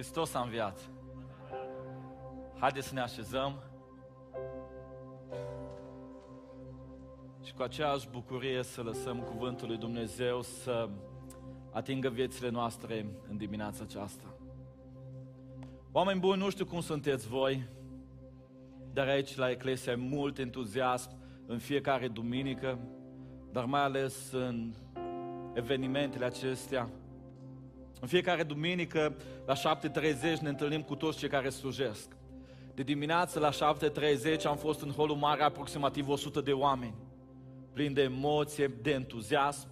Hristos a înviat. Haideți să ne așezăm. Și cu aceeași bucurie să lăsăm cuvântul lui Dumnezeu să atingă viețile noastre în dimineața aceasta. Oameni buni, nu știu cum sunteți voi, dar aici la Eclesia e mult entuziasm în fiecare duminică, dar mai ales în evenimentele acestea. În fiecare duminică, la 7.30, ne întâlnim cu toți cei care slujesc. De dimineață la 7.30 am fost în holul mare aproximativ 100 de oameni, plini de emoție, de entuziasm.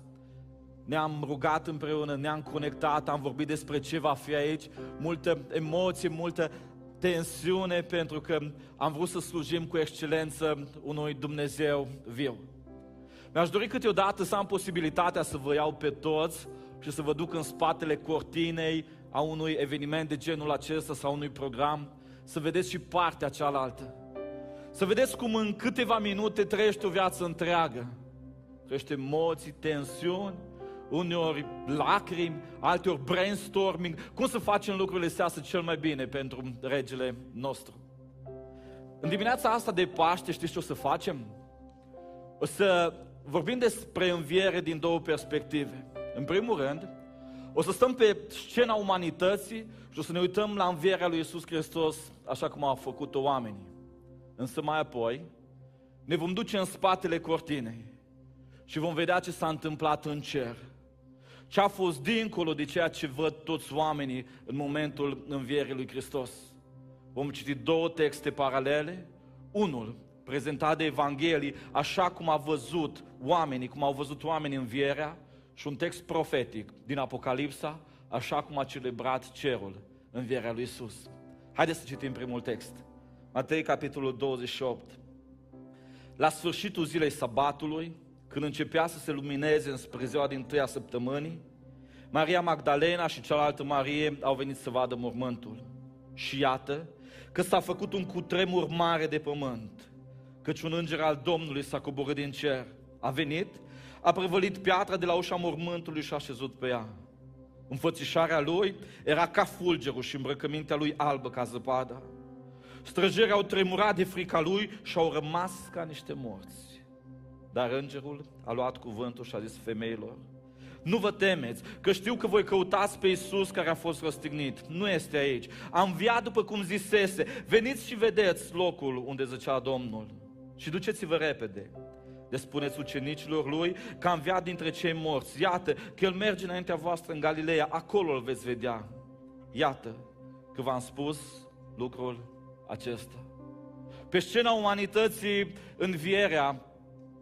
Ne-am rugat împreună, ne-am conectat, am vorbit despre ce va fi aici, multă emoție, multă tensiune, pentru că am vrut să slujim cu excelență unui Dumnezeu viu. Mi-aș dori câteodată să am posibilitatea să vă iau pe toți și să vă duc în spatele cortinei a unui eveniment de genul acesta sau unui program, să vedeți și partea cealaltă. Să vedeți cum în câteva minute trăiești o viață întreagă. Trăiești emoții, tensiuni, uneori lacrimi, alteori brainstorming, cum să facem lucrurile să cel mai bine pentru regele nostru. În dimineața asta de Paște, știți ce o să facem? O să vorbim despre înviere din două perspective. În primul rând, o să stăm pe scena umanității și o să ne uităm la învierea lui Iisus Hristos așa cum au făcut-o oamenii. Însă mai apoi ne vom duce în spatele cortinei și vom vedea ce s-a întâmplat în cer. Ce a fost dincolo de ceea ce văd toți oamenii în momentul învierii lui Hristos. Vom citi două texte paralele. Unul prezentat de Evanghelii, așa cum a văzut oamenii, cum au văzut oamenii învierea, și un text profetic din Apocalipsa, așa cum a celebrat cerul învierea lui Isus. Haideți să citim primul text. Matei, capitolul 28. La sfârșitul zilei sabatului, când începea să se lumineze înspre ziua din tâia săptămânii, Maria Magdalena și cealaltă Marie au venit să vadă mormântul. Și iată că s-a făcut un cutremur mare de pământ, căci un înger al Domnului s-a coborât din cer. A venit, a prevălit piatra de la ușa mormântului și a șezut pe ea. Înfățișarea lui era ca fulgerul și îmbrăcămintea lui albă ca zăpada. Străjerii au tremurat de frica lui și au rămas ca niște morți. Dar îngerul a luat cuvântul și a zis femeilor, nu vă temeți, că știu că voi căutați pe Iisus care a fost răstignit. Nu este aici. Am înviat după cum zisese. Veniți și vedeți locul unde zăcea Domnul. Și duceți-vă repede. Le spuneți ucenicilor lui că a înviat dintre cei morți. Iată că el merge înaintea voastră în Galileea, acolo îl veți vedea. Iată că v-am spus lucrul acesta. Pe scena umanității, învierea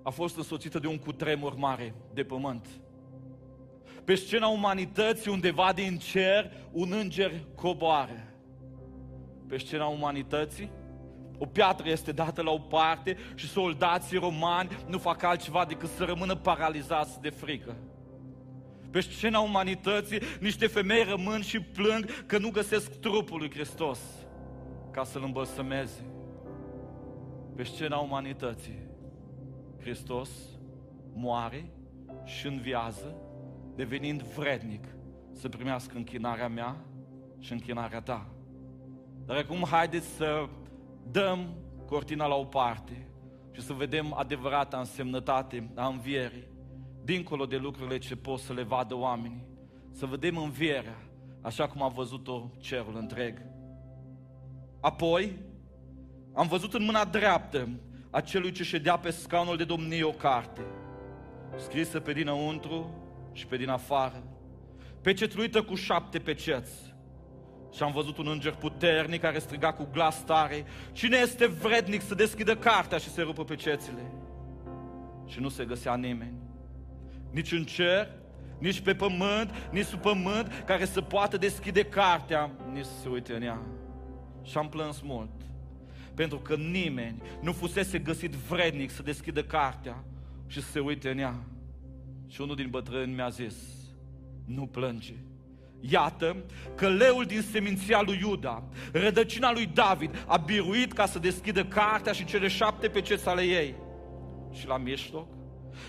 a fost însoțită de un cutremur mare de pământ. Pe scena umanității, undeva din cer, un înger coboară. Pe scena umanității, o piatră este dată la o parte și soldații romani nu fac altceva decât să rămână paralizați de frică. Pe scena umanității, niște femei rămân și plâng că nu găsesc trupul lui Hristos ca să-l îmbălsămeze. Pe scena umanității, Hristos moare și înviază, devenind vrednic să primească închinarea mea și închinarea ta. Dar acum haideți să dăm cortina la o parte și să vedem adevărata însemnătate a învierii, dincolo de lucrurile ce pot să le vadă oamenii, să vedem învierea așa cum a văzut-o cerul întreg. Apoi, am văzut în mâna dreaptă a celui ce ședea pe scaunul de domnie o carte, scrisă pe dinăuntru și pe din afară, pecetluită cu șapte peceți. Și am văzut un înger puternic care striga cu glas tare, cine este vrednic să deschidă cartea și să rupă pe cețile? Și nu se găsea nimeni. Nici în cer, nici pe pământ, nici sub pământ, care să poată deschide cartea, nici să se uite în ea. Și am plâns mult, pentru că nimeni nu fusese găsit vrednic să deschidă cartea și să se uite în ea. Și unul din bătrâni mi-a zis, nu plânge, Iată că leul din seminția lui Iuda, rădăcina lui David, a biruit ca să deschidă cartea și cele șapte peceți ale ei. Și la mijloc,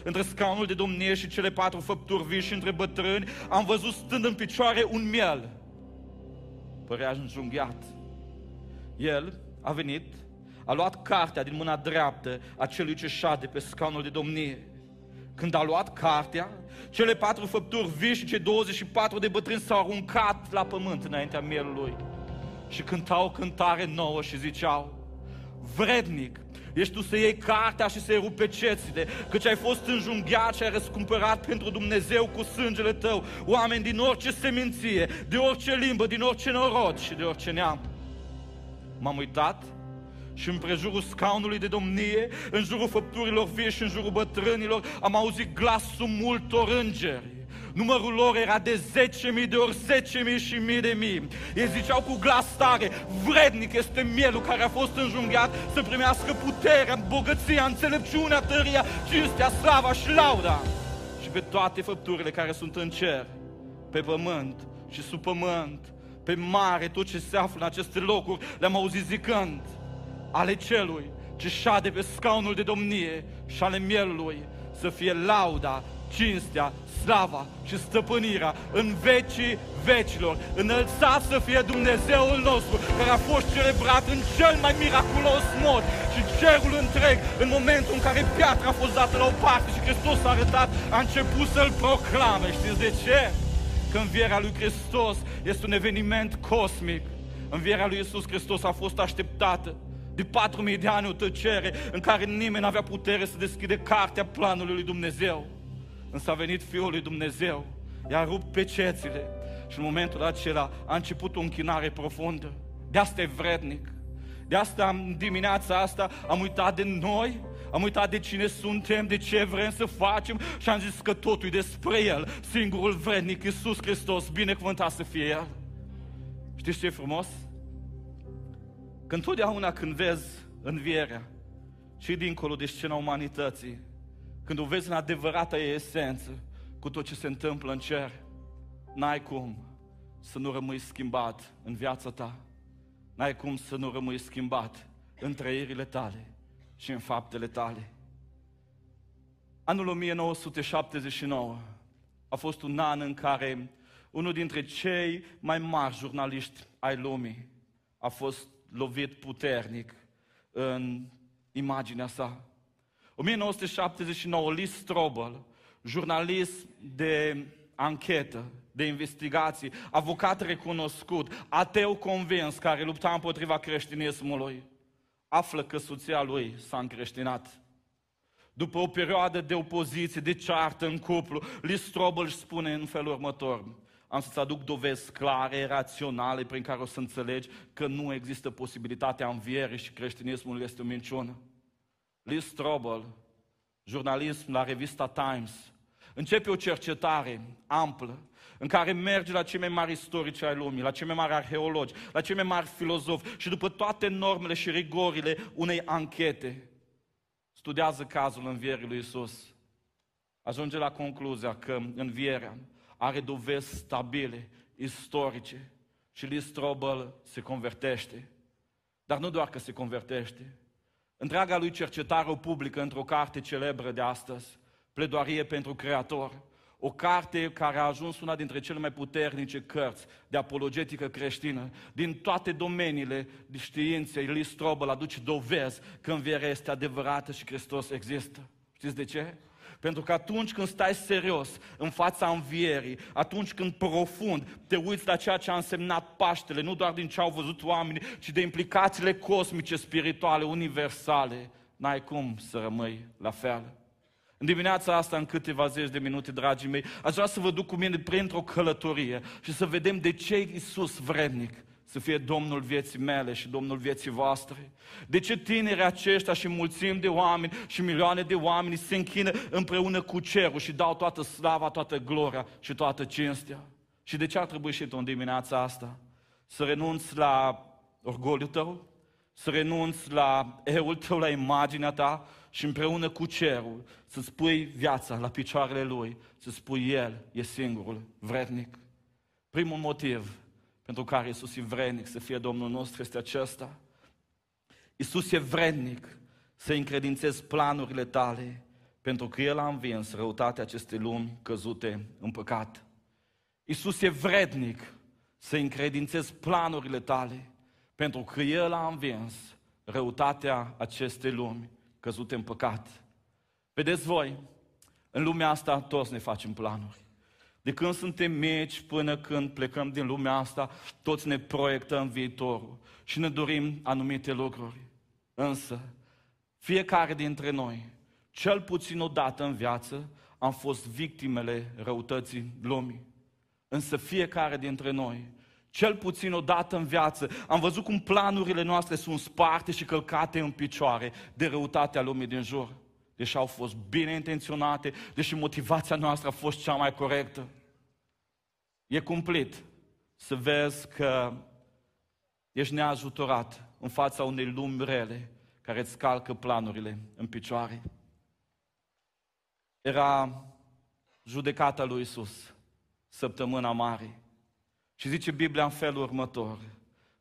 între scaunul de domnie și cele patru făpturi vii și între bătrâni, am văzut stând în picioare un miel. părea înjunghiat. El a venit, a luat cartea din mâna dreaptă a celui ce șade pe scaunul de domnie. Când a luat cartea, cele patru făpturi vii și cei 24 de bătrâni s-au aruncat la pământ înaintea mielului și cântau cântare nouă și ziceau, vrednic ești tu să iei cartea și să-i rupe cețile, căci ai fost înjunghiat și ai răscumpărat pentru Dumnezeu cu sângele tău oameni din orice seminție, de orice limbă, din orice norod și de orice neam. M-am uitat și în prejurul scaunului de domnie, în jurul făpturilor vie și în jurul bătrânilor, am auzit glasul multor îngeri Numărul lor era de 10.000 de ori 10.000 și mii de mii. Ei ziceau cu glas tare, vrednic este mielul care a fost înjunghiat să primească puterea, bogăția, înțelepciunea, tăria, cinstea, slava și lauda. Și pe toate făpturile care sunt în cer, pe pământ și sub pământ, pe mare, tot ce se află în aceste locuri, le-am auzit zicând, ale celui ce șade pe scaunul de domnie și ale mielului, să fie lauda, cinstea, slava și stăpânirea în vecii vecilor. Înălțat să fie Dumnezeul nostru, care a fost celebrat în cel mai miraculos mod și cerul întreg, în momentul în care piatra a fost dată la o parte și Hristos a arătat, a început să-L proclame. Știți de ce? Că învierea lui Hristos este un eveniment cosmic. Învierea lui Iisus Hristos a fost așteptată de 4.000 de ani o tăcere în care nimeni n-avea putere să deschide cartea planului lui Dumnezeu. Însă a venit Fiul lui Dumnezeu, i-a rupt pe cețile și în momentul acela a început o închinare profundă. De asta e vrednic. De asta în dimineața asta am uitat de noi, am uitat de cine suntem, de ce vrem să facem și am zis că totul e despre El, singurul vrednic, Iisus Hristos, binecuvântat să fie El. Știți ce e frumos? Când totdeauna când vezi învierea și dincolo de scena umanității, când o vezi în adevărata ei esență, cu tot ce se întâmplă în cer, n-ai cum să nu rămâi schimbat în viața ta. N-ai cum să nu rămâi schimbat în trăirile tale și în faptele tale. Anul 1979 a fost un an în care unul dintre cei mai mari jurnaliști ai lumii a fost lovit puternic în imaginea sa. 1979, Lee Strobel, jurnalist de anchetă, de investigații, avocat recunoscut, ateu convins care lupta împotriva creștinismului, află că soția lui s-a încreștinat. După o perioadă de opoziție, de ceartă în cuplu, Lee Strobel își spune în felul următor, am să-ți aduc dovezi clare, raționale, prin care o să înțelegi că nu există posibilitatea învierii și creștinismul este o minciună. Lee Strobel, jurnalist la revista Times, începe o cercetare amplă în care merge la cei mai mari istorici ai lumii, la cei mai mari arheologi, la cei mai mari filozofi și după toate normele și rigorile unei anchete, studiază cazul învierii lui Isus. Ajunge la concluzia că învierea are dovezi stabile, istorice și Lee Strobel se convertește. Dar nu doar că se convertește, Întreaga lui cercetare o publică într-o carte celebră de astăzi, Pledoarie pentru Creator, o carte care a ajuns una dintre cele mai puternice cărți de apologetică creștină. Din toate domeniile de științe, Lee Strobel aduce dovezi că învierea este adevărată și Hristos există. Știți de ce? Pentru că atunci când stai serios în fața învierii, atunci când profund te uiți la ceea ce a însemnat Paștele, nu doar din ce au văzut oamenii, ci de implicațiile cosmice, spirituale, universale, n-ai cum să rămâi la fel. În dimineața asta, în câteva zeci de minute, dragii mei, aș vrea să vă duc cu mine printr-o călătorie și să vedem de ce e Iisus vrednic să fie Domnul vieții mele și Domnul vieții voastre? De ce tineri aceștia și mulțimi de oameni și milioane de oameni se închină împreună cu cerul și dau toată slava, toată gloria și toată cinstea? Și de ce ar trebui și tu în dimineața asta? Să renunți la orgoliul tău? Să renunți la eul tău, la imaginea ta și împreună cu cerul să-ți pui viața la picioarele Lui, să spui El e singurul vrednic. Primul motiv pentru care Isus e vrednic să fie Domnul nostru este acesta. Isus e vrednic să încredințezi planurile tale, pentru că El a învins răutatea acestei lumi căzute în păcat. Isus e vrednic să încredințez planurile tale, pentru că El a învins răutatea acestei lumi căzute în păcat. Vedeți voi, în lumea asta toți ne facem planuri. De când suntem mici până când plecăm din lumea asta, toți ne proiectăm viitorul și ne dorim anumite lucruri. Însă, fiecare dintre noi, cel puțin o dată în viață, am fost victimele răutății lumii. Însă fiecare dintre noi, cel puțin o dată în viață, am văzut cum planurile noastre sunt sparte și călcate în picioare de răutatea lumii din jur. Deși au fost bine intenționate, deși motivația noastră a fost cea mai corectă. E cumplit să vezi că ești neajutorat în fața unei lumi rele care îți calcă planurile în picioare. Era judecata lui Isus săptămâna mare. Și zice Biblia în felul următor,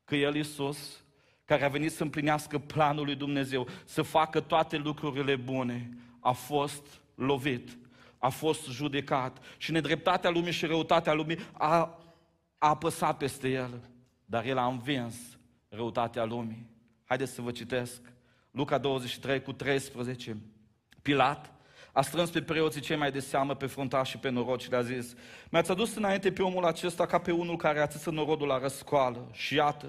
că El, Iisus, care a venit să împlinească planul lui Dumnezeu, să facă toate lucrurile bune, a fost lovit, a fost judecat și nedreptatea lumii și răutatea lumii a, a apăsat peste El, dar El a învins răutatea lumii. Haideți să vă citesc. Luca 23 cu 13. Pilat a strâns pe preoții cei mai de seamă, pe fruntași și pe norod și le-a zis, mi-ați adus înainte pe omul acesta ca pe unul care ațâță norodul la răscoală. Și iată,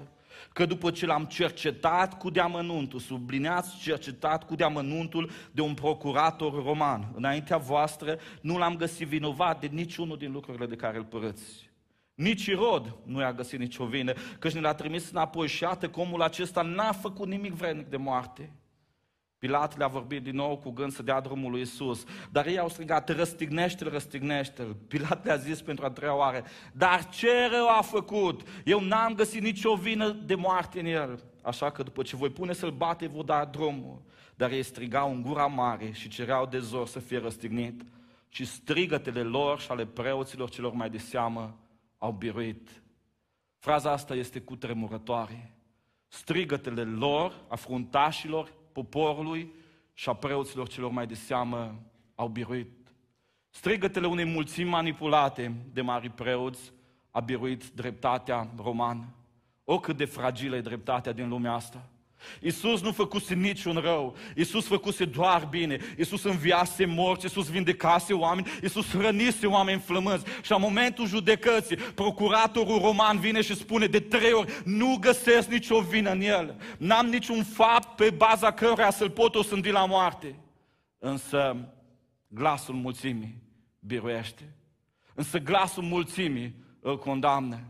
că după ce l-am cercetat cu deamănuntul, sublineați cercetat cu deamănuntul de un procurator roman, înaintea voastră nu l-am găsit vinovat de niciunul din lucrurile de care îl părăți. Nici Irod nu i-a găsit nicio vină, căci ne l-a trimis înapoi și iată că omul acesta n-a făcut nimic vrednic de moarte. Pilat le-a vorbit din nou cu gând să dea drumul lui Isus, dar ei au strigat, răstignește-l, răstignește-l. Pilat le-a zis pentru a treia oară, dar ce rău a făcut? Eu n-am găsit nicio vină de moarte în el. Așa că după ce voi pune să-l bate, vă da drumul. Dar ei strigau în gura mare și cereau de zor să fie răstignit. Și strigătele lor și ale preoților celor mai de seamă au biruit. Fraza asta este cu tremurătoare. Strigătele lor, a fruntașilor, poporului și a preoților celor mai de seamă au biruit. Strigătele unei mulțimi manipulate de mari preoți a biruit dreptatea romană. O cât de fragilă e dreptatea din lumea asta. Iisus nu făcuse niciun rău. Iisus făcuse doar bine. Iisus înviase morți, Iisus vindecase oameni, Iisus rănise oameni flămânzi. Și în momentul judecății, procuratorul roman vine și spune de trei ori, nu găsesc nicio vină în el. N-am niciun fapt pe baza căruia să-l pot osândi la moarte. Însă glasul mulțimii biruiește. Însă glasul mulțimii îl condamnă.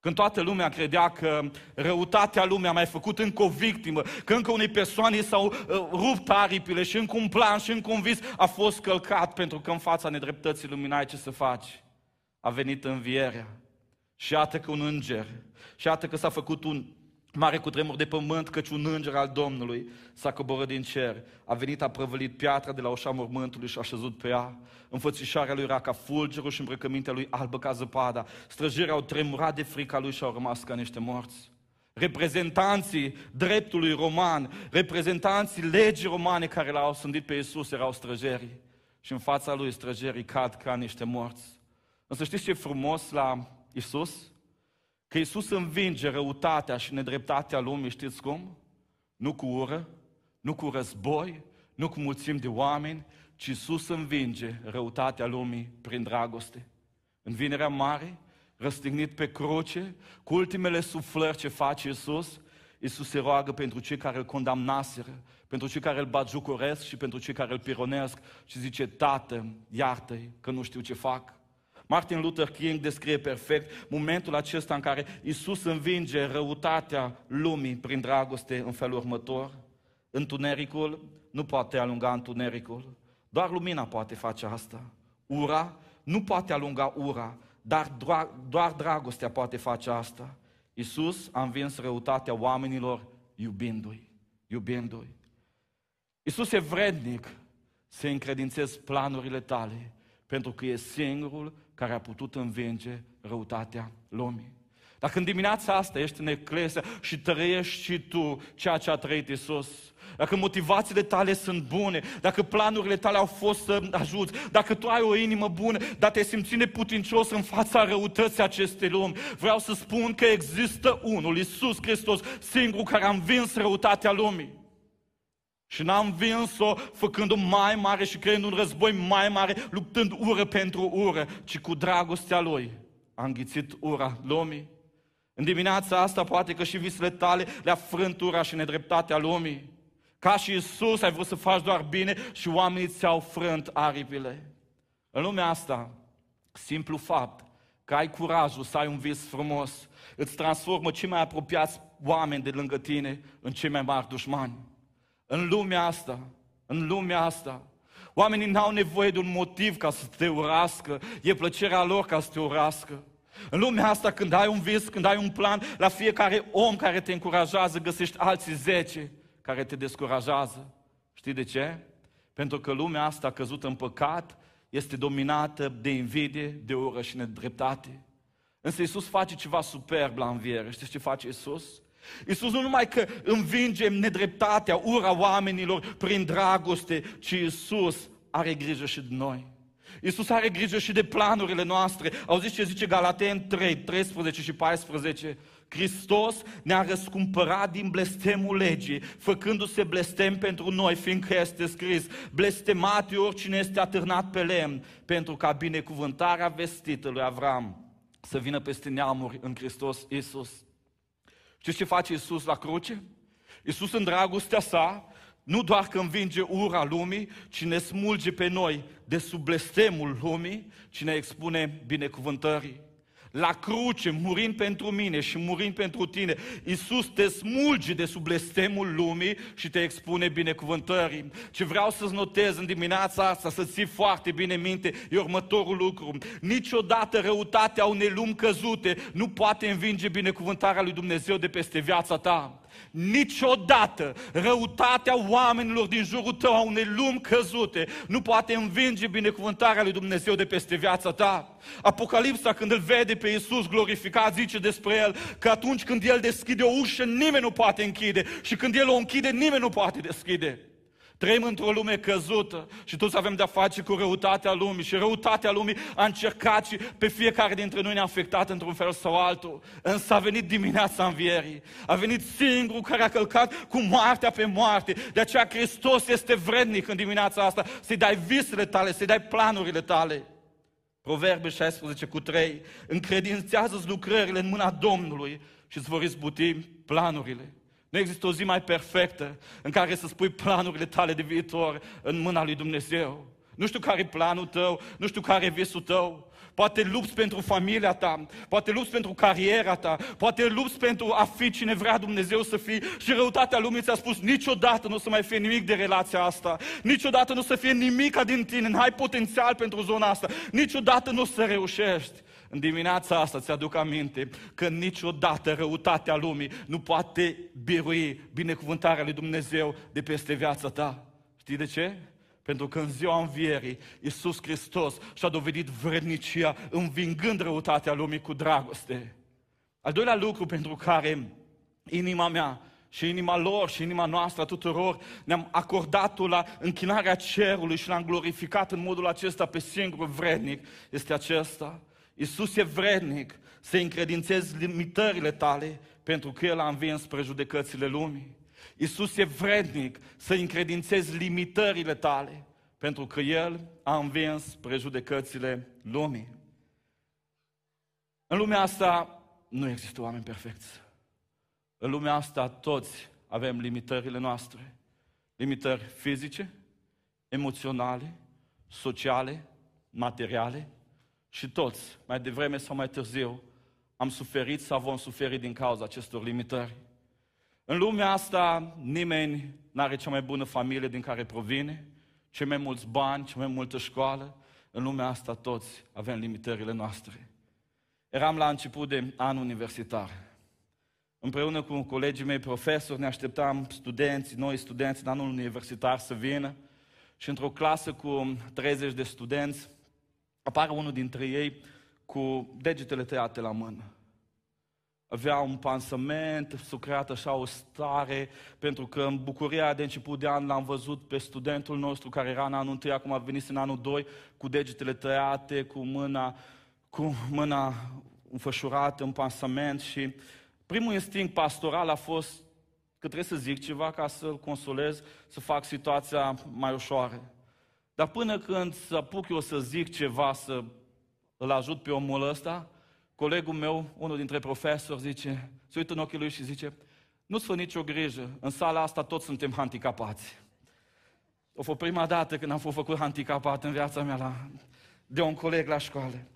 Când toată lumea credea că răutatea lumii a mai făcut încă o victimă, că încă unei persoane s-au uh, rupt aripile și încă un plan și încă un vis a fost călcat pentru că în fața nedreptății lumii n-ai ce să faci. A venit învierea. Și iată că un înger, și iată că s-a făcut un mare cutremur de pământ, căci un înger al Domnului s-a coborât din cer, a venit, a prăvălit piatra de la ușa mormântului și a șezut pe ea. Înfățișarea lui era ca fulgerul și îmbrăcămintea lui albă ca zăpada. Străjirea au tremurat de frica lui și au rămas ca niște morți. Reprezentanții dreptului roman, reprezentanții legii romane care l-au sândit pe Iisus erau străjerii. Și în fața lui străjerii cad ca niște morți. Însă știți ce e frumos la Iisus? Că Iisus învinge răutatea și nedreptatea lumii, știți cum? Nu cu ură, nu cu război, nu cu mulțimi de oameni, ci Iisus învinge răutatea lumii prin dragoste. În vinerea mare, răstignit pe cruce, cu ultimele suflări ce face Iisus, Iisus se roagă pentru cei care îl condamnaseră, pentru cei care îl batjucoresc și pentru cei care îl pironesc și zice, Tată, iartă-i că nu știu ce fac. Martin Luther King descrie perfect momentul acesta în care Isus învinge răutatea lumii prin dragoste în felul următor. Întunericul nu poate alunga întunericul, doar lumina poate face asta. Ura nu poate alunga ura, dar doar, doar dragostea poate face asta. Isus a învins răutatea oamenilor iubindu-i, iubindu-i. Isus e vrednic să încredințezi planurile tale, pentru că e singurul care a putut învinge răutatea lumii. Dacă în dimineața asta ești în eclesia și trăiești și tu ceea ce a trăit Isus, dacă motivațiile tale sunt bune, dacă planurile tale au fost să ajuți, dacă tu ai o inimă bună, dar te simți neputincios în fața răutății acestei lumi, vreau să spun că există unul, Isus Hristos, singurul care a învins răutatea lumii. Și n-am învins-o făcând-o mai mare și creând un război mai mare, luptând ură pentru ură, ci cu dragostea Lui a înghițit ura lumii. În dimineața asta poate că și visele tale le-a frânt ura și nedreptatea lumii. Ca și Isus ai vrut să faci doar bine și oamenii ți-au frânt aripile. În lumea asta, simplu fapt că ai curajul să ai un vis frumos, îți transformă cei mai apropiați oameni de lângă tine în cei mai mari dușmani. În lumea asta, în lumea asta, oamenii n-au nevoie de un motiv ca să te urască, e plăcerea lor ca să te urască. În lumea asta, când ai un vis, când ai un plan, la fiecare om care te încurajează, găsești alții zece care te descurajează. Știi de ce? Pentru că lumea asta căzută în păcat este dominată de invidie, de ură și nedreptate. Însă Isus face ceva superb la înviere. Știți ce face Isus? Isus nu numai că învinge nedreptatea, ura oamenilor prin dragoste, ci Isus are grijă și de noi. Iisus are grijă și de planurile noastre. Auziți ce zice Galaten 3, 13 și 14? Hristos ne-a răscumpărat din blestemul legii, făcându-se blestem pentru noi, fiindcă este scris, blestemat e oricine este atârnat pe lemn, pentru ca binecuvântarea vestită lui Avram să vină peste neamuri în Hristos Iisus. Știți ce face Iisus la cruce? Iisus în dragostea sa nu doar că învinge ura lumii, ci ne smulge pe noi de sub blestemul lumii, ci ne expune binecuvântării. La cruce, murind pentru mine și murind pentru tine, Iisus te smulge de sub blestemul lumii și te expune binecuvântării. Ce vreau să-ți notez în dimineața asta, să ții foarte bine minte, e următorul lucru. Niciodată răutatea unei lumi căzute nu poate învinge binecuvântarea lui Dumnezeu de peste viața ta. Niciodată răutatea oamenilor din jurul tău, a unei lumi căzute, nu poate învinge binecuvântarea lui Dumnezeu de peste viața ta. Apocalipsa, când îl vede pe Iisus glorificat, zice despre el că atunci când El deschide o ușă, nimeni nu poate închide și când El o închide, nimeni nu poate deschide. Trăim într-o lume căzută și toți avem de-a face cu răutatea lumii și răutatea lumii a încercat și pe fiecare dintre noi ne-a afectat într-un fel sau altul. Însă a venit dimineața învierii, a venit singurul care a călcat cu moartea pe moarte. De aceea Hristos este vrednic în dimineața asta să-i dai visele tale, să-i dai planurile tale. Proverbe 16 cu 3, încredințează-ți lucrările în mâna Domnului și îți vor izbuti planurile. Nu există o zi mai perfectă în care să spui planurile tale de viitor în mâna lui Dumnezeu. Nu știu care e planul tău, nu știu care e visul tău. Poate lupți pentru familia ta, poate lupți pentru cariera ta, poate lupți pentru a fi cine vrea Dumnezeu să fii și răutatea lumii ți-a spus niciodată nu o să mai fie nimic de relația asta, niciodată nu o să fie nimic din tine, n-ai potențial pentru zona asta, niciodată nu o să reușești. În dimineața asta ți-aduc aminte că niciodată răutatea lumii nu poate birui binecuvântarea lui Dumnezeu de peste viața ta. Știi de ce? Pentru că în ziua învierii, Iisus Hristos și-a dovedit vrednicia învingând răutatea lumii cu dragoste. Al doilea lucru pentru care inima mea și inima lor și inima noastră tuturor ne-am acordat-o la închinarea cerului și l-am glorificat în modul acesta pe singurul vrednic este acesta. Iisus e vrednic să încredințezi limitările tale pentru că El a învins prejudecățile lumii. Iisus e vrednic să încredințezi limitările tale pentru că El a învins prejudecățile lumii. În lumea asta nu există oameni perfecți. În lumea asta toți avem limitările noastre. Limitări fizice, emoționale, sociale, materiale, și toți, mai devreme sau mai târziu, am suferit sau vom suferi din cauza acestor limitări. În lumea asta nimeni nu are cea mai bună familie din care provine, cei mai mulți bani, cea mai multă școală. În lumea asta toți avem limitările noastre. Eram la început de an universitar. Împreună cu colegii mei profesori ne așteptam studenți, noi studenți în anul universitar să vină și într-o clasă cu 30 de studenți apare unul dintre ei cu degetele tăiate la mână. avea un pansament, s-a creat așa o stare, pentru că în bucuria de început de an l-am văzut pe studentul nostru care era în anul 1, acum a venit în anul 2, cu degetele tăiate, cu mâna, cu mâna înfășurată în pansament și primul instinct pastoral a fost că trebuie să zic ceva ca să-l consolez, să fac situația mai ușoară. Dar până când să apuc eu să zic ceva, să îl ajut pe omul ăsta, colegul meu, unul dintre profesori, zice, se uită în ochii lui și zice, nu-ți fă nicio grijă, în sala asta toți suntem handicapați. O fost prima dată când am fost făcut handicapat în viața mea la, de un coleg la școală.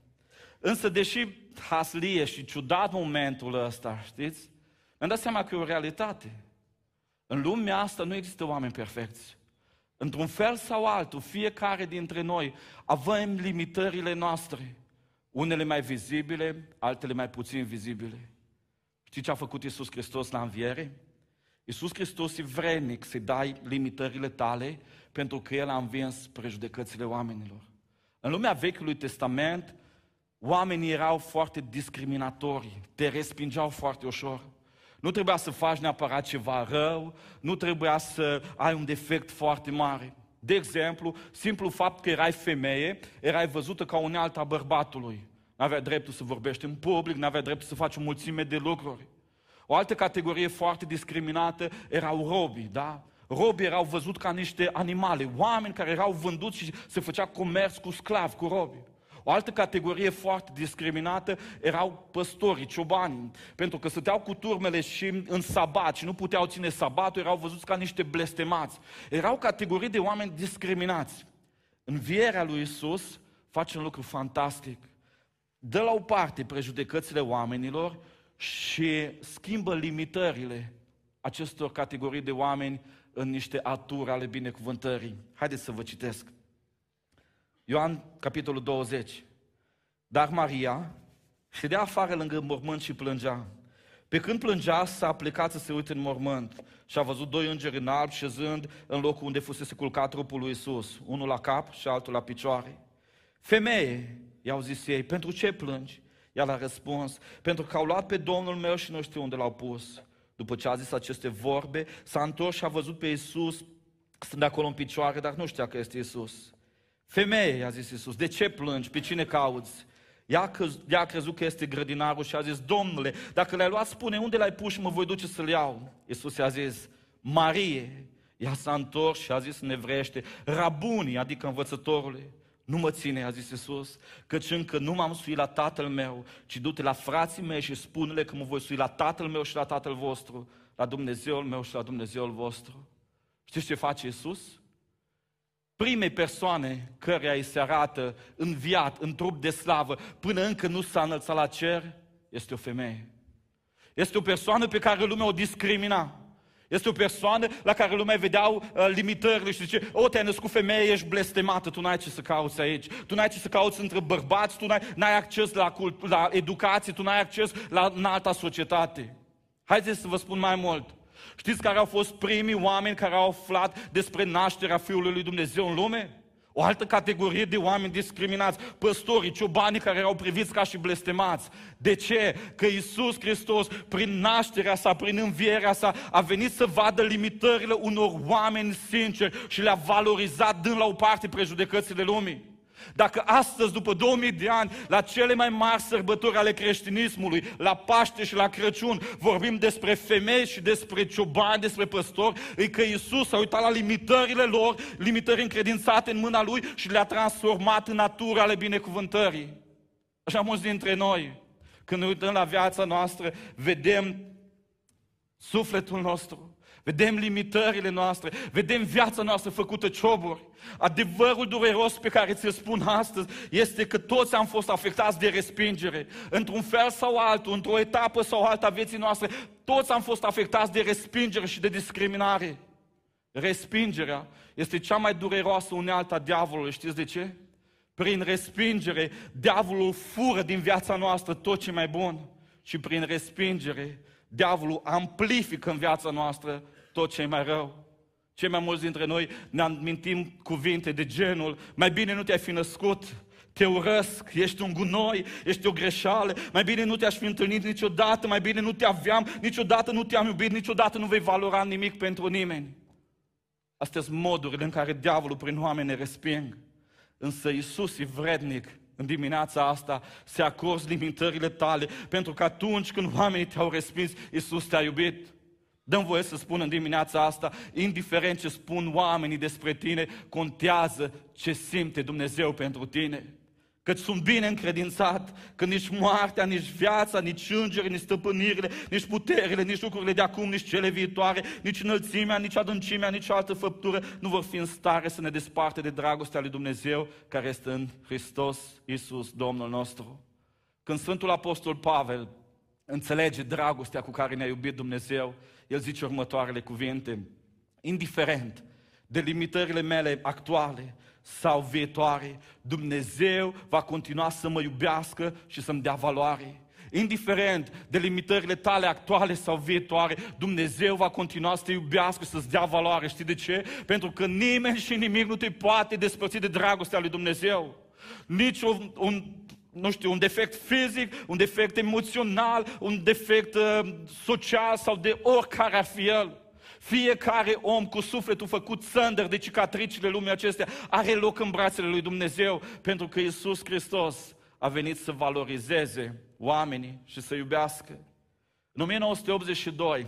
Însă, deși haslie și ciudat momentul ăsta, știți, mi-am dat seama că e o realitate. În lumea asta nu există oameni perfecți. Într-un fel sau altul, fiecare dintre noi avem limitările noastre. Unele mai vizibile, altele mai puțin vizibile. Știți ce a făcut Iisus Hristos la înviere? Iisus Hristos e vrenic să dai limitările tale pentru că El a învins prejudecățile oamenilor. În lumea Vechiului Testament, oamenii erau foarte discriminatori, te respingeau foarte ușor. Nu trebuia să faci neapărat ceva rău, nu trebuia să ai un defect foarte mare. De exemplu, simplu fapt că erai femeie, erai văzută ca unealta a bărbatului. Nu avea dreptul să vorbești în public, nu avea dreptul să faci o mulțime de lucruri. O altă categorie foarte discriminată erau robii, da? Robii erau văzut ca niște animale, oameni care erau vânduți și se făcea comerț cu sclavi, cu robi. O altă categorie foarte discriminată erau păstorii, ciobanii, pentru că stăteau cu turmele și în sabat și nu puteau ține sabatul, erau văzuți ca niște blestemați. Erau categorii de oameni discriminați. Învierea lui Isus face un lucru fantastic. Dă la o parte prejudecățile oamenilor și schimbă limitările acestor categorii de oameni în niște aturi ale binecuvântării. Haideți să vă citesc. Ioan, capitolul 20. Dar Maria ședea afară lângă mormânt și plângea. Pe când plângea, s-a plecat să se uite în mormânt și a văzut doi îngeri în alb șezând în locul unde fusese culcat trupul lui Isus, unul la cap și altul la picioare. Femeie, i-au zis ei, pentru ce plângi? Ea a răspuns, pentru că au luat pe Domnul meu și nu știu unde l-au pus. După ce a zis aceste vorbe, s-a întors și a văzut pe Isus stând acolo în picioare, dar nu știa că este Isus. Femeie, a zis Isus, de ce plângi? Pe cine cauți? Ea, ea a crezut că este grădinarul și a zis, Domnule, dacă l-ai luat, spune unde l-ai pus și mă voi duce să-l iau. Iisus i-a zis, Marie. Ea s-a întors și a zis în evrește, Rabuni, adică învățătorule. Nu mă ține, a zis Iisus, căci încă nu m-am suit la tatăl meu, ci du-te la frații mei și spune-le că mă voi sui la tatăl meu și la tatăl vostru, la Dumnezeul meu și la Dumnezeul vostru. Știți ce face Iisus? Primei persoane care îi se arată înviat, în trup de slavă, până încă nu s-a înălțat la cer, este o femeie. Este o persoană pe care lumea o discrimina. Este o persoană la care lumea vedeau uh, limitările și zice, o, te-ai născut femeie, ești blestemată, tu n-ai ce să cauți aici, tu n-ai ce să cauți între bărbați, tu n-ai, n-ai acces la, cult, la educație, tu n-ai acces la alta societate. Haideți să vă spun mai mult. Știți care au fost primii oameni care au aflat despre nașterea Fiului lui Dumnezeu în lume? O altă categorie de oameni discriminați, păstorii, ciobanii care erau priviți ca și blestemați. De ce? Că Isus Hristos, prin nașterea sa, prin învierea sa, a venit să vadă limitările unor oameni sinceri și le-a valorizat dând la o parte prejudecățile lumii. Dacă astăzi, după 2000 de ani, la cele mai mari sărbători ale creștinismului, la Paște și la Crăciun, vorbim despre femei și despre ciobani, despre păstori, e că Iisus a uitat la limitările lor, limitări încredințate în mâna Lui și le-a transformat în natura ale binecuvântării. Așa mulți dintre noi, când ne uităm la viața noastră, vedem sufletul nostru, Vedem limitările noastre, vedem viața noastră făcută cioburi. Adevărul dureros pe care ți-l spun astăzi este că toți am fost afectați de respingere. Într-un fel sau altul, într-o etapă sau alta a vieții noastre, toți am fost afectați de respingere și de discriminare. Respingerea este cea mai dureroasă unealtă a diavolului. Știți de ce? Prin respingere, diavolul fură din viața noastră tot ce mai bun. Și prin respingere, diavolul amplifică în viața noastră tot ce e mai rău. Cei mai mulți dintre noi ne amintim cuvinte de genul, mai bine nu te-ai fi născut, te urăsc, ești un gunoi, ești o greșeală, mai bine nu te-aș fi întâlnit niciodată, mai bine nu te aveam, niciodată nu te-am iubit, niciodată nu vei valora nimic pentru nimeni. Astea sunt modurile în care diavolul prin oameni ne resping. Însă Iisus e vrednic în dimineața asta să acorzi limitările tale, pentru că atunci când oamenii te-au respins, Iisus te-a iubit. Dăm voie să spun în dimineața asta, indiferent ce spun oamenii despre tine, contează ce simte Dumnezeu pentru tine. Că sunt bine încredințat, că nici moartea, nici viața, nici îngeri, nici stăpânirile, nici puterile, nici lucrurile de acum, nici cele viitoare, nici înălțimea, nici adâncimea, nici altă făptură nu vor fi în stare să ne desparte de dragostea lui Dumnezeu care este în Hristos Iisus, Domnul nostru. Când Sfântul Apostol Pavel înțelege dragostea cu care ne-a iubit Dumnezeu, el zice următoarele cuvinte, indiferent de limitările mele actuale sau viitoare, Dumnezeu va continua să mă iubească și să-mi dea valoare. Indiferent de limitările tale actuale sau viitoare, Dumnezeu va continua să te iubească, să-ți dea valoare. Știi de ce? Pentru că nimeni și nimic nu te poate despărți de dragostea lui Dumnezeu. Nici un, un nu știu, un defect fizic, un defect emoțional, un defect uh, social sau de oricare ar fi el. Fiecare om cu sufletul făcut sândăr de cicatricile lumii acestea are loc în brațele lui Dumnezeu pentru că Isus Hristos a venit să valorizeze oamenii și să iubească. În 1982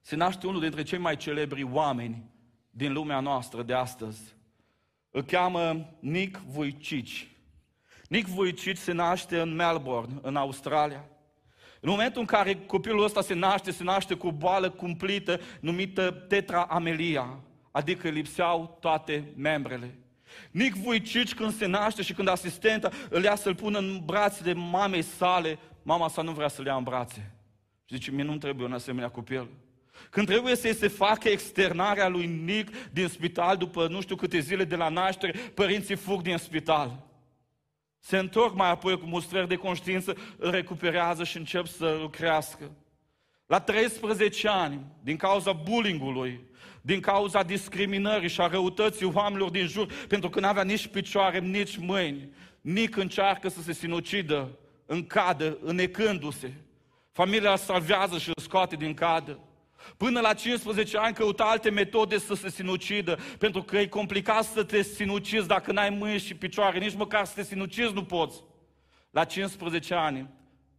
se naște unul dintre cei mai celebri oameni din lumea noastră de astăzi. Îl cheamă Nick Vujicic. Nick Vujicic se naște în Melbourne, în Australia. În momentul în care copilul ăsta se naște, se naște cu o boală cumplită numită tetraamelia, adică lipseau toate membrele. Nick Vujicic când se naște și când asistenta îl ia să-l pună în brațele mamei sale, mama sa nu vrea să-l ia în brațe. Și zice, mie nu trebuie un asemenea copil. Când trebuie să se facă externarea lui Nick din spital după nu știu câte zile de la naștere, părinții fug din spital. Se întorc mai apoi cu mustrări de conștiință, îl recuperează și încep să lucrească. La 13 ani, din cauza bullyingului, din cauza discriminării și a răutății oamenilor din jur, pentru că nu avea nici picioare, nici mâini, Nic încearcă să se sinucidă în cadă, înecându-se. Familia salvează și îl scoate din cadă. Până la 15 ani căuta alte metode să se sinucidă, pentru că e complicat să te sinucizi dacă n-ai mâini și picioare, nici măcar să te sinucizi nu poți. La 15 ani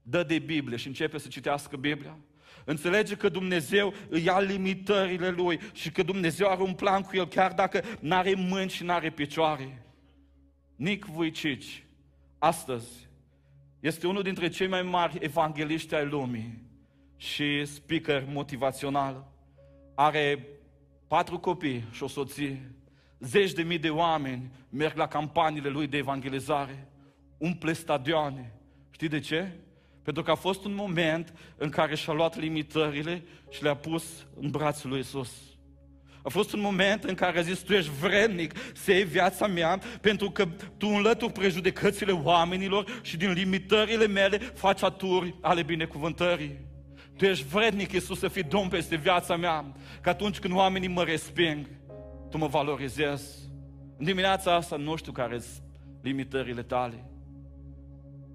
dă de Biblie și începe să citească Biblia. Înțelege că Dumnezeu îi ia limitările Lui și că Dumnezeu are un plan cu El, chiar dacă n-are mâini și n-are picioare. Nic Vujicic, astăzi, este unul dintre cei mai mari evangeliști ai lumii și speaker motivațional. Are patru copii și o soție. Zeci de mii de oameni merg la campaniile lui de evangelizare. Umple stadioane. Știi de ce? Pentru că a fost un moment în care și-a luat limitările și le-a pus în brațul lui Isus. A fost un moment în care a zis, tu ești vrednic să iei viața mea pentru că tu înlături prejudecățile oamenilor și din limitările mele faci aturi ale binecuvântării. Tu ești vrednic, Iisus, să fii Domn peste viața mea, că atunci când oamenii mă resping, Tu mă valorizezi. În dimineața asta nu știu care sunt limitările tale.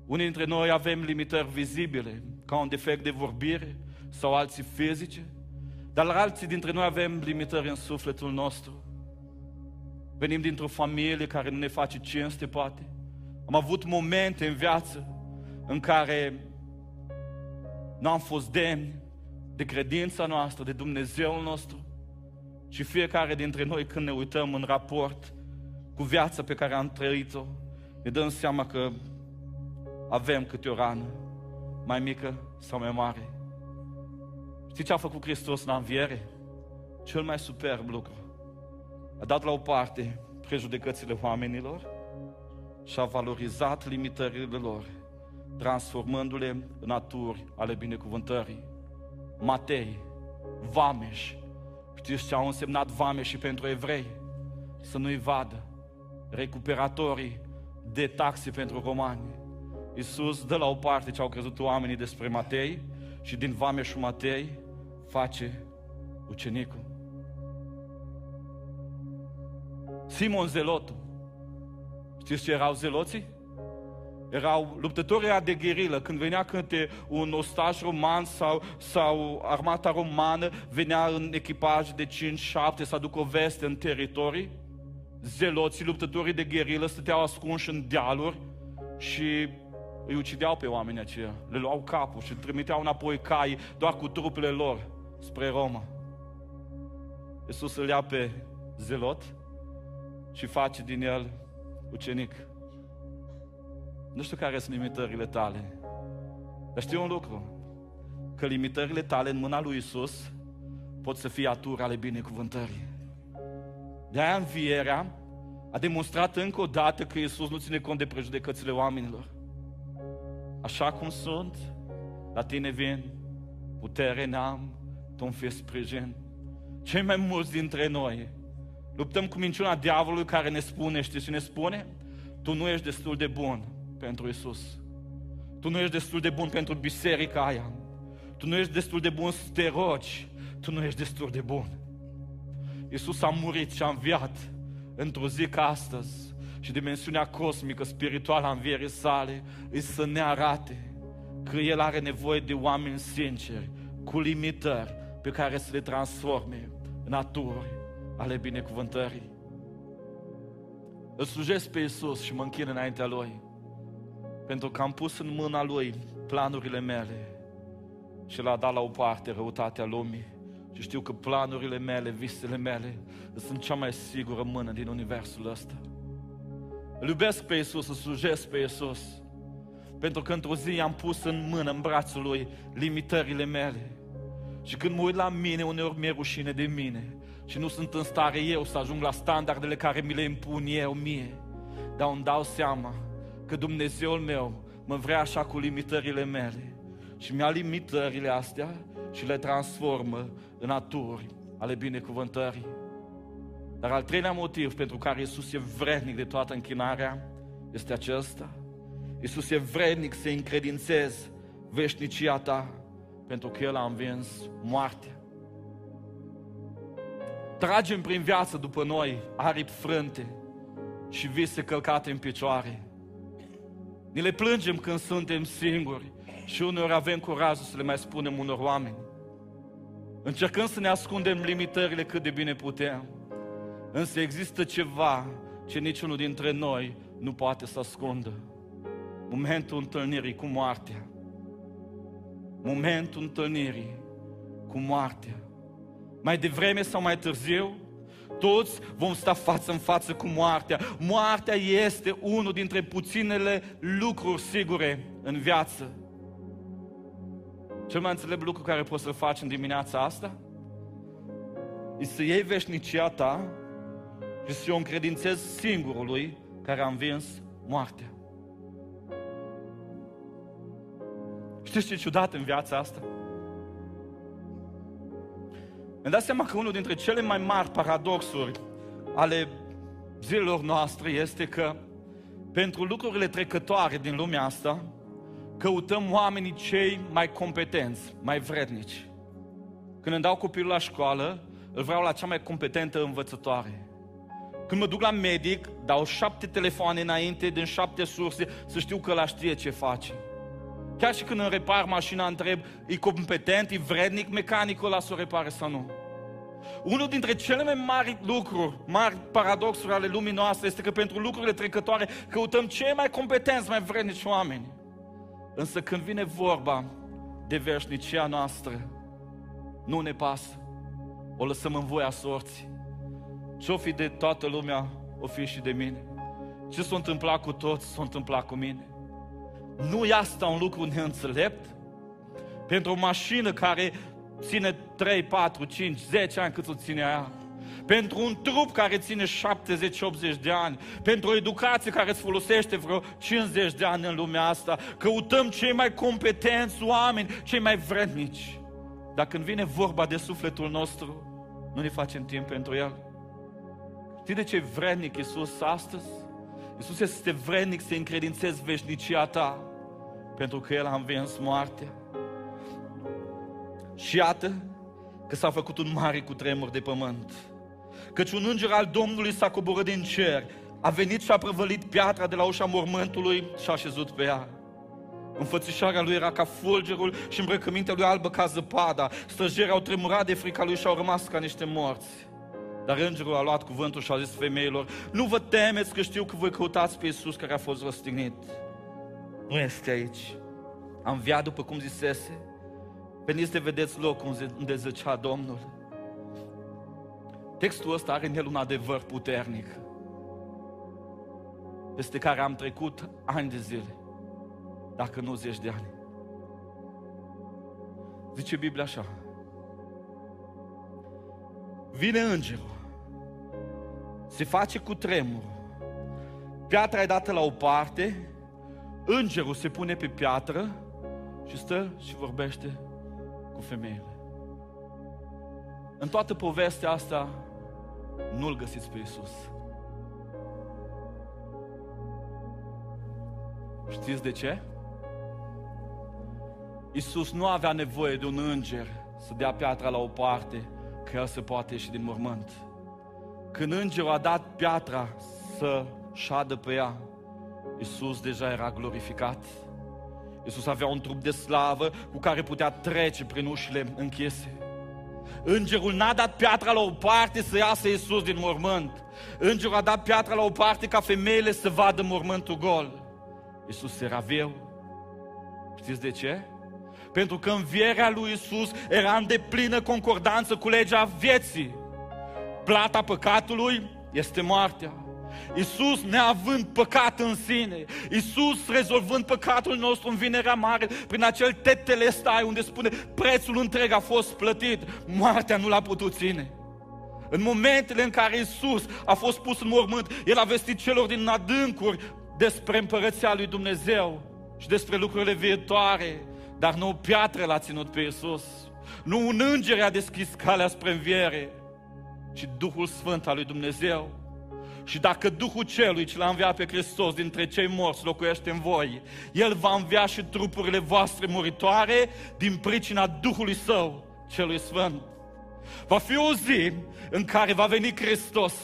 Unii dintre noi avem limitări vizibile, ca un defect de vorbire sau alții fizice, dar alții dintre noi avem limitări în sufletul nostru. Venim dintr-o familie care nu ne face cinste, poate. Am avut momente în viață în care nu am fost demni de credința noastră, de Dumnezeul nostru. Și fiecare dintre noi când ne uităm în raport cu viața pe care am trăit-o, ne dăm seama că avem câte o rană, mai mică sau mai mare. Știți ce a făcut Hristos la înviere? Cel mai superb lucru. A dat la o parte prejudecățile oamenilor și a valorizat limitările lor transformându-le în naturi ale binecuvântării. Matei, Vameș, știți ce au însemnat Vameș și pentru evrei? Să nu-i vadă recuperatorii de taxe pentru romani. Iisus dă la o parte ce au crezut oamenii despre Matei și din Vameșul Matei face ucenicul. Simon Zelotul. Știți ce erau zeloții? Erau luptătorii de gherilă. Când venea câte un ostaș roman sau, sau armata romană, venea în echipaj de 5-7 să aducă o veste în teritorii. Zeloții, luptătorii de gherilă, stăteau ascunși în dealuri și îi ucideau pe oamenii aceia. Le luau capul și trimiteau înapoi cai doar cu trupele lor spre Roma. Iisus îl ia pe zelot și face din el ucenic. Nu știu care sunt limitările tale, dar știu un lucru, că limitările tale în mâna lui Isus pot să fie atura ale binecuvântării. De-aia învierea a demonstrat încă o dată că Isus nu ține cont de prejudecățile oamenilor. Așa cum sunt, la tine vin putere n-am, tu îmi fie sprijin. Cei mai mulți dintre noi luptăm cu minciuna diavolului care ne spune, știți ce ne spune? Tu nu ești destul de bun pentru Isus. Tu nu ești destul de bun pentru biserica aia. Tu nu ești destul de bun să te rogi. Tu nu ești destul de bun. Isus a murit și a înviat într-o zi ca astăzi și dimensiunea cosmică, spirituală a învierii sale îi să ne arate că El are nevoie de oameni sinceri, cu limitări, pe care să le transforme în aturi ale binecuvântării. Îl slujesc pe Iisus și mă închin înaintea Lui, pentru că am pus în mâna Lui planurile mele și l-a dat la o parte răutatea lumii. Și știu că planurile mele, visele mele, sunt cea mai sigură mână din universul ăsta. Îl iubesc pe Iisus, îl slujesc pe Iisus, pentru că într-o zi am pus în mână, în brațul Lui, limitările mele. Și când mă uit la mine, uneori mi-e rușine de mine și nu sunt în stare eu să ajung la standardele care mi le impun eu mie. Dar îmi dau seama că Dumnezeul meu mă vrea așa cu limitările mele și mi-a limitările astea și le transformă în aturi ale binecuvântării. Dar al treilea motiv pentru care Isus e vrednic de toată închinarea este acesta. Isus e vrednic să încredințezi veșnicia ta pentru că El a învins moartea. Tragem prin viață după noi aripi frânte și vise călcate în picioare. Ni le plângem când suntem singuri și uneori avem curajul să le mai spunem unor oameni. Încercăm să ne ascundem limitările cât de bine putem. Însă există ceva ce niciunul dintre noi nu poate să ascundă. Momentul întâlnirii cu moartea. Momentul întâlnirii cu moartea. Mai devreme sau mai târziu, toți vom sta față în față cu moartea. Moartea este unul dintre puținele lucruri sigure în viață. Cel mai înțelept lucru care poți să faci în dimineața asta e să iei veșnicia ta și să o încredințezi singurului care a învins moartea. Știți ce ciudat în viața asta? Mi-am dat seama că unul dintre cele mai mari paradoxuri ale zilelor noastre este că pentru lucrurile trecătoare din lumea asta, căutăm oamenii cei mai competenți, mai vrednici. Când îmi dau copilul la școală, îl vreau la cea mai competentă învățătoare. Când mă duc la medic, dau șapte telefoane înainte din șapte surse să știu că la știe ce face. Chiar și când îmi repar mașina, întreb, e competent, e vrednic mecanicul la să o repare sau nu? Unul dintre cele mai mari lucruri, mari paradoxuri ale lumii noastre este că pentru lucrurile trecătoare căutăm cei mai competenți, mai vrednici oameni. Însă când vine vorba de veșnicia noastră, nu ne pasă. O lăsăm în voia sorții. Ce-o fi de toată lumea, o fi și de mine. Ce s-a întâmplat cu toți, s-a întâmplat cu mine. Nu e asta un lucru neînțelept? Pentru o mașină care ține 3, 4, 5, 10 ani cât o ține aia. Pentru un trup care ține 70-80 de ani, pentru o educație care îți folosește vreo 50 de ani în lumea asta, căutăm cei mai competenți oameni, cei mai vrednici. Dar când vine vorba de sufletul nostru, nu ne facem timp pentru el. Știi de ce e vrednic Iisus astăzi? Iisus este vrednic să încredințezi veșnicia ta, pentru că El a învins moartea. Și iată că s-a făcut un mare cutremur de pământ. Căci un înger al Domnului s-a coborât din cer, a venit și a prăvălit piatra de la ușa mormântului și a șezut pe ea. Înfățișarea lui era ca fulgerul și îmbrăcămintea lui albă ca zăpada. Străjerii au tremurat de frica lui și au rămas ca niște morți. Dar îngerul a luat cuvântul și a zis femeilor, nu vă temeți că știu că voi căutați pe Iisus care a fost răstignit. Nu este aici. Am înviat după cum zisese. Veniți să vedeți locul unde zăcea Domnul. Textul ăsta are în el un adevăr puternic peste care am trecut ani de zile, dacă nu zeci de ani. Zice Biblia așa. Vine îngerul, se face cu tremur, piatra e dată la o parte, îngerul se pune pe piatră și stă și vorbește cu femeile. În toată povestea asta nu-L găsiți pe Iisus. Știți de ce? Iisus nu avea nevoie de un înger să dea piatra la o parte, că el să poate ieși din mormânt. Când îngerul a dat piatra să șadă pe ea, Iisus deja era glorificat. Iisus avea un trup de slavă cu care putea trece prin ușile închise. Îngerul n-a dat piatra la o parte să iasă Iisus din mormânt. Îngerul a dat piatra la o parte ca femeile să vadă mormântul gol. Iisus era viu. Știți de ce? Pentru că învierea lui Iisus era în deplină concordanță cu legea vieții. Plata păcatului este moartea. Iisus neavând păcat în sine, Iisus rezolvând păcatul nostru în vinerea mare, prin acel tetelestai unde spune prețul întreg a fost plătit, moartea nu l-a putut ține. În momentele în care Iisus a fost pus în mormânt, El a vestit celor din adâncuri despre împărăția lui Dumnezeu și despre lucrurile viitoare, dar nu o piatră l-a ținut pe Iisus. Nu un înger a deschis calea spre înviere, ci Duhul Sfânt al lui Dumnezeu. Și dacă Duhul Celui ce l-a înviat pe Hristos dintre cei morți locuiește în voi, El va învia și trupurile voastre muritoare din pricina Duhului Său, Celui Sfânt. Va fi o zi în care va veni Hristos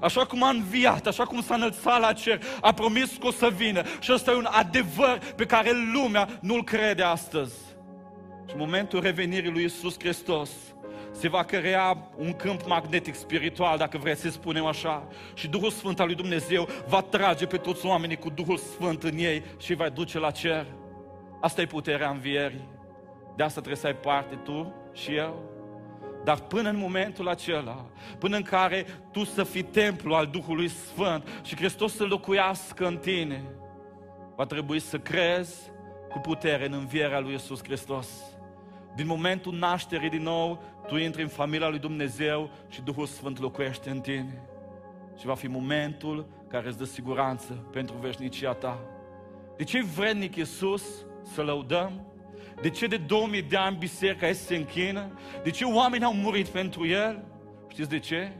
așa cum a înviat, așa cum s-a înălțat la cer, a promis că o să vină. Și ăsta e un adevăr pe care lumea nu-l crede astăzi. Și în momentul revenirii lui Isus Hristos, se va crea un câmp magnetic spiritual, dacă vreți să spunem așa. Și Duhul Sfânt al lui Dumnezeu va trage pe toți oamenii cu Duhul Sfânt în ei și îi va duce la cer. Asta e puterea învierii. De asta trebuie să ai parte tu și eu. Dar până în momentul acela, până în care tu să fii templu al Duhului Sfânt și Hristos să locuiască în tine, va trebui să crezi cu putere în învierea lui Iisus Hristos. Din momentul nașterii din nou, tu intri în familia lui Dumnezeu și Duhul Sfânt locuiește în tine. Și va fi momentul care îți dă siguranță pentru veșnicia ta. De ce e vrednic Iisus să lăudăm? De ce de 2000 de ani biserica se închină? De ce oamenii au murit pentru El? Știți de ce?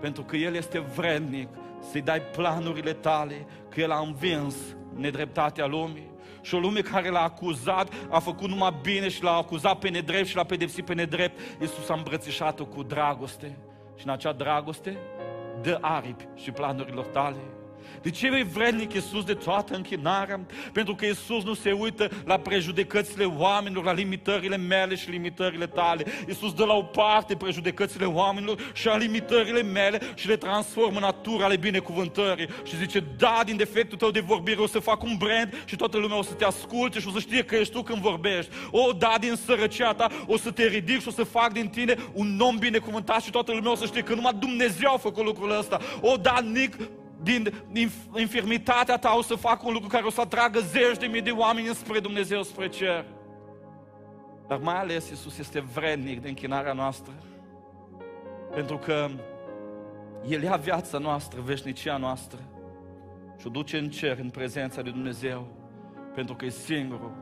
Pentru că El este vrednic să-i dai planurile tale, că El a învins nedreptatea lumii. Și o lume care l-a acuzat, a făcut numai bine și l-a acuzat pe nedrept și l-a pedepsit pe nedrept. Iisus a îmbrățișat-o cu dragoste. Și în acea dragoste dă aripi și planurilor tale. De ce e vrednic Iisus de toată închinarea? Pentru că Iisus nu se uită la prejudecățile oamenilor, la limitările mele și limitările tale. Iisus dă la o parte prejudecățile oamenilor și a limitările mele și le transformă în natura ale binecuvântării. Și zice, da, din defectul tău de vorbire o să fac un brand și toată lumea o să te asculte și o să știe că ești tu când vorbești. O, da, din sărăcia ta o să te ridic și o să fac din tine un om binecuvântat și toată lumea o să știe că numai Dumnezeu a făcut lucrul ăsta. O, da, Nic, din infirmitatea ta o să facă un lucru care o să atragă zeci de mii de oameni spre Dumnezeu, spre cer. Dar mai ales Iisus este vrednic de închinarea noastră. Pentru că El ia viața noastră, veșnicia noastră și o duce în cer, în prezența lui Dumnezeu, pentru că e singurul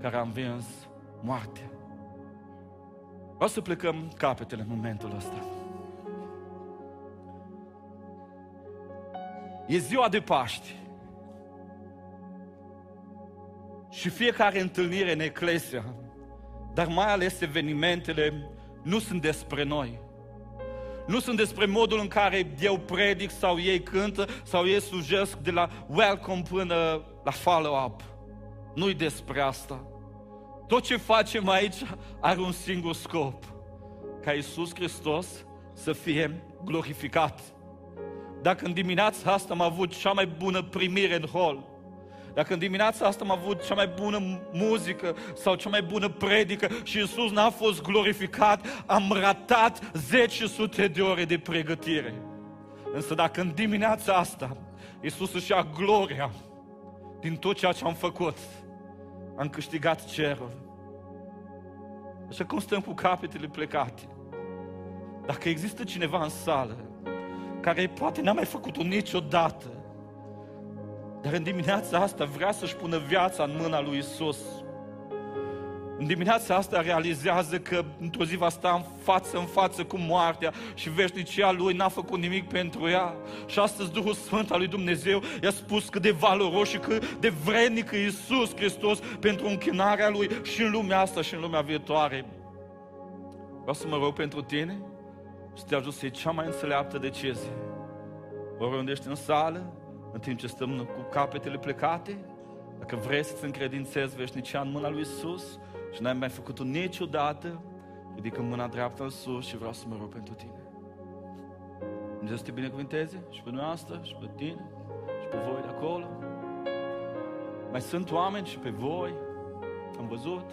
care a învins moartea. Vreau să plecăm capetele în momentul ăsta. E ziua de Paști. Și fiecare întâlnire în Eclesia, dar mai ales evenimentele, nu sunt despre noi. Nu sunt despre modul în care eu predic sau ei cântă sau ei slujesc de la welcome până la follow-up. Nu-i despre asta. Tot ce facem aici are un singur scop. Ca Iisus Hristos să fie glorificat. Dacă în dimineața asta am avut cea mai bună primire în hol, dacă în dimineața asta am avut cea mai bună muzică sau cea mai bună predică și Iisus n-a fost glorificat, am ratat 10 sute de ore de pregătire. Însă dacă în dimineața asta Iisus își ia gloria din tot ceea ce am făcut, am câștigat cerul. Așa cum stăm cu capetele plecate. Dacă există cineva în sală care poate n-a mai făcut-o niciodată, dar în dimineața asta vrea să-și pună viața în mâna lui Isus. În dimineața asta realizează că într-o zi va sta în față în față cu moartea și veșnicia lui n-a făcut nimic pentru ea. Și astăzi Duhul Sfânt al lui Dumnezeu i-a spus cât de valoros și cât de vrednic e Iisus Hristos pentru închinarea lui și în lumea asta și în lumea viitoare. Vreau să mă rog pentru tine să te ajut să iei cea mai înțeleaptă decizie. Oriunde ești în sală, în timp ce stăm cu capetele plecate, dacă vrei să-ți încredințezi veșnicia în mâna lui Isus și n-ai mai făcut-o niciodată, ridică mâna dreaptă în sus și vreau să mă rog pentru tine. Dumnezeu să te binecuvinteze și pe noi asta, și pe tine, și pe voi de acolo. Mai sunt oameni și pe voi, am văzut,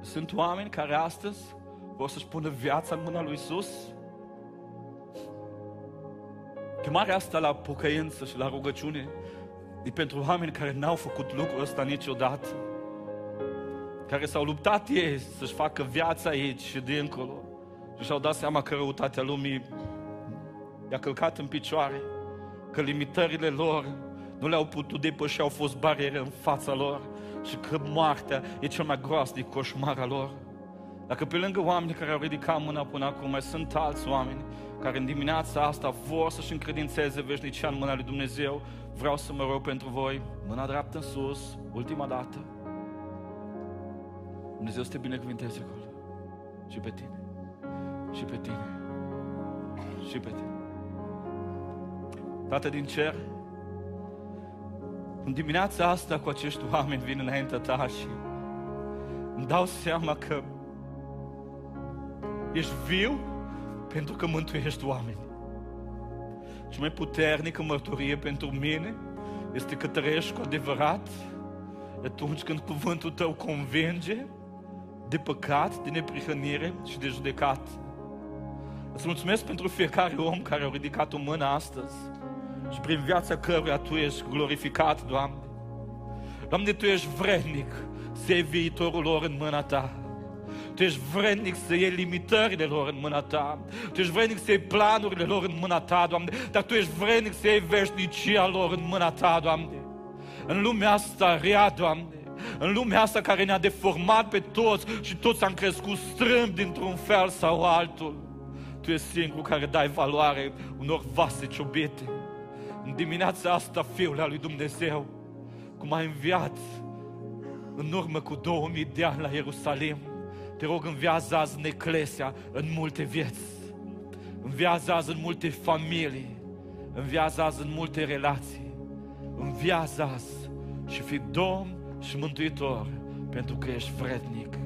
sunt oameni care astăzi vor să-și pună viața în mâna lui Isus Chemarea asta la pocăință și la rugăciune e pentru oameni care n-au făcut lucrul ăsta niciodată. Care s-au luptat ei să-și facă viața aici și dincolo. Și și-au dat seama că răutatea lumii i-a călcat în picioare. Că limitările lor nu le-au putut depăși, au fost bariere în fața lor. Și că moartea e cel mai groaznic coșmar al lor. Dacă pe lângă oamenii care au ridicat mâna până acum mai sunt alți oameni care în dimineața asta vor să-și încredințeze veșnicia în mâna lui Dumnezeu, vreau să mă rog pentru voi, mâna dreaptă în sus, ultima dată. Dumnezeu să te binecuvinteze acolo. Și pe tine. Și pe tine. Și pe tine. Tată din cer, în dimineața asta cu acești oameni vin înaintea ta și îmi dau seama că ești viu pentru că mântuiești oameni. Și mai puternică mărturie pentru mine este că trăiești cu adevărat atunci când cuvântul tău convinge de păcat, de neprihănire și de judecat. Îți mulțumesc pentru fiecare om care a ridicat o mână astăzi și prin viața căruia Tu ești glorificat, Doamne. Doamne, Tu ești vrednic să iei viitorul lor în mâna Ta. Tu ești vrednic să iei limitările lor în mâna Ta. Tu ești vrednic să iei planurile lor în mâna Ta, Doamne. Dar Tu ești vrednic să iei veșnicia lor în mâna Ta, Doamne. În lumea asta rea, Doamne. În lumea asta care ne-a deformat pe toți și toți am crescut strâmb dintr-un fel sau altul. Tu ești singurul care dai valoare unor vase ciobete. În dimineața asta, Fiul al lui Dumnezeu, cum a înviat în urmă cu 2000 de ani la Ierusalim, te rog, înviază azi în eclesia, în multe vieți. Înviază azi în multe familii. Înviază azi în multe relații. Înviază azi și fi Domn și Mântuitor pentru că ești vrednic.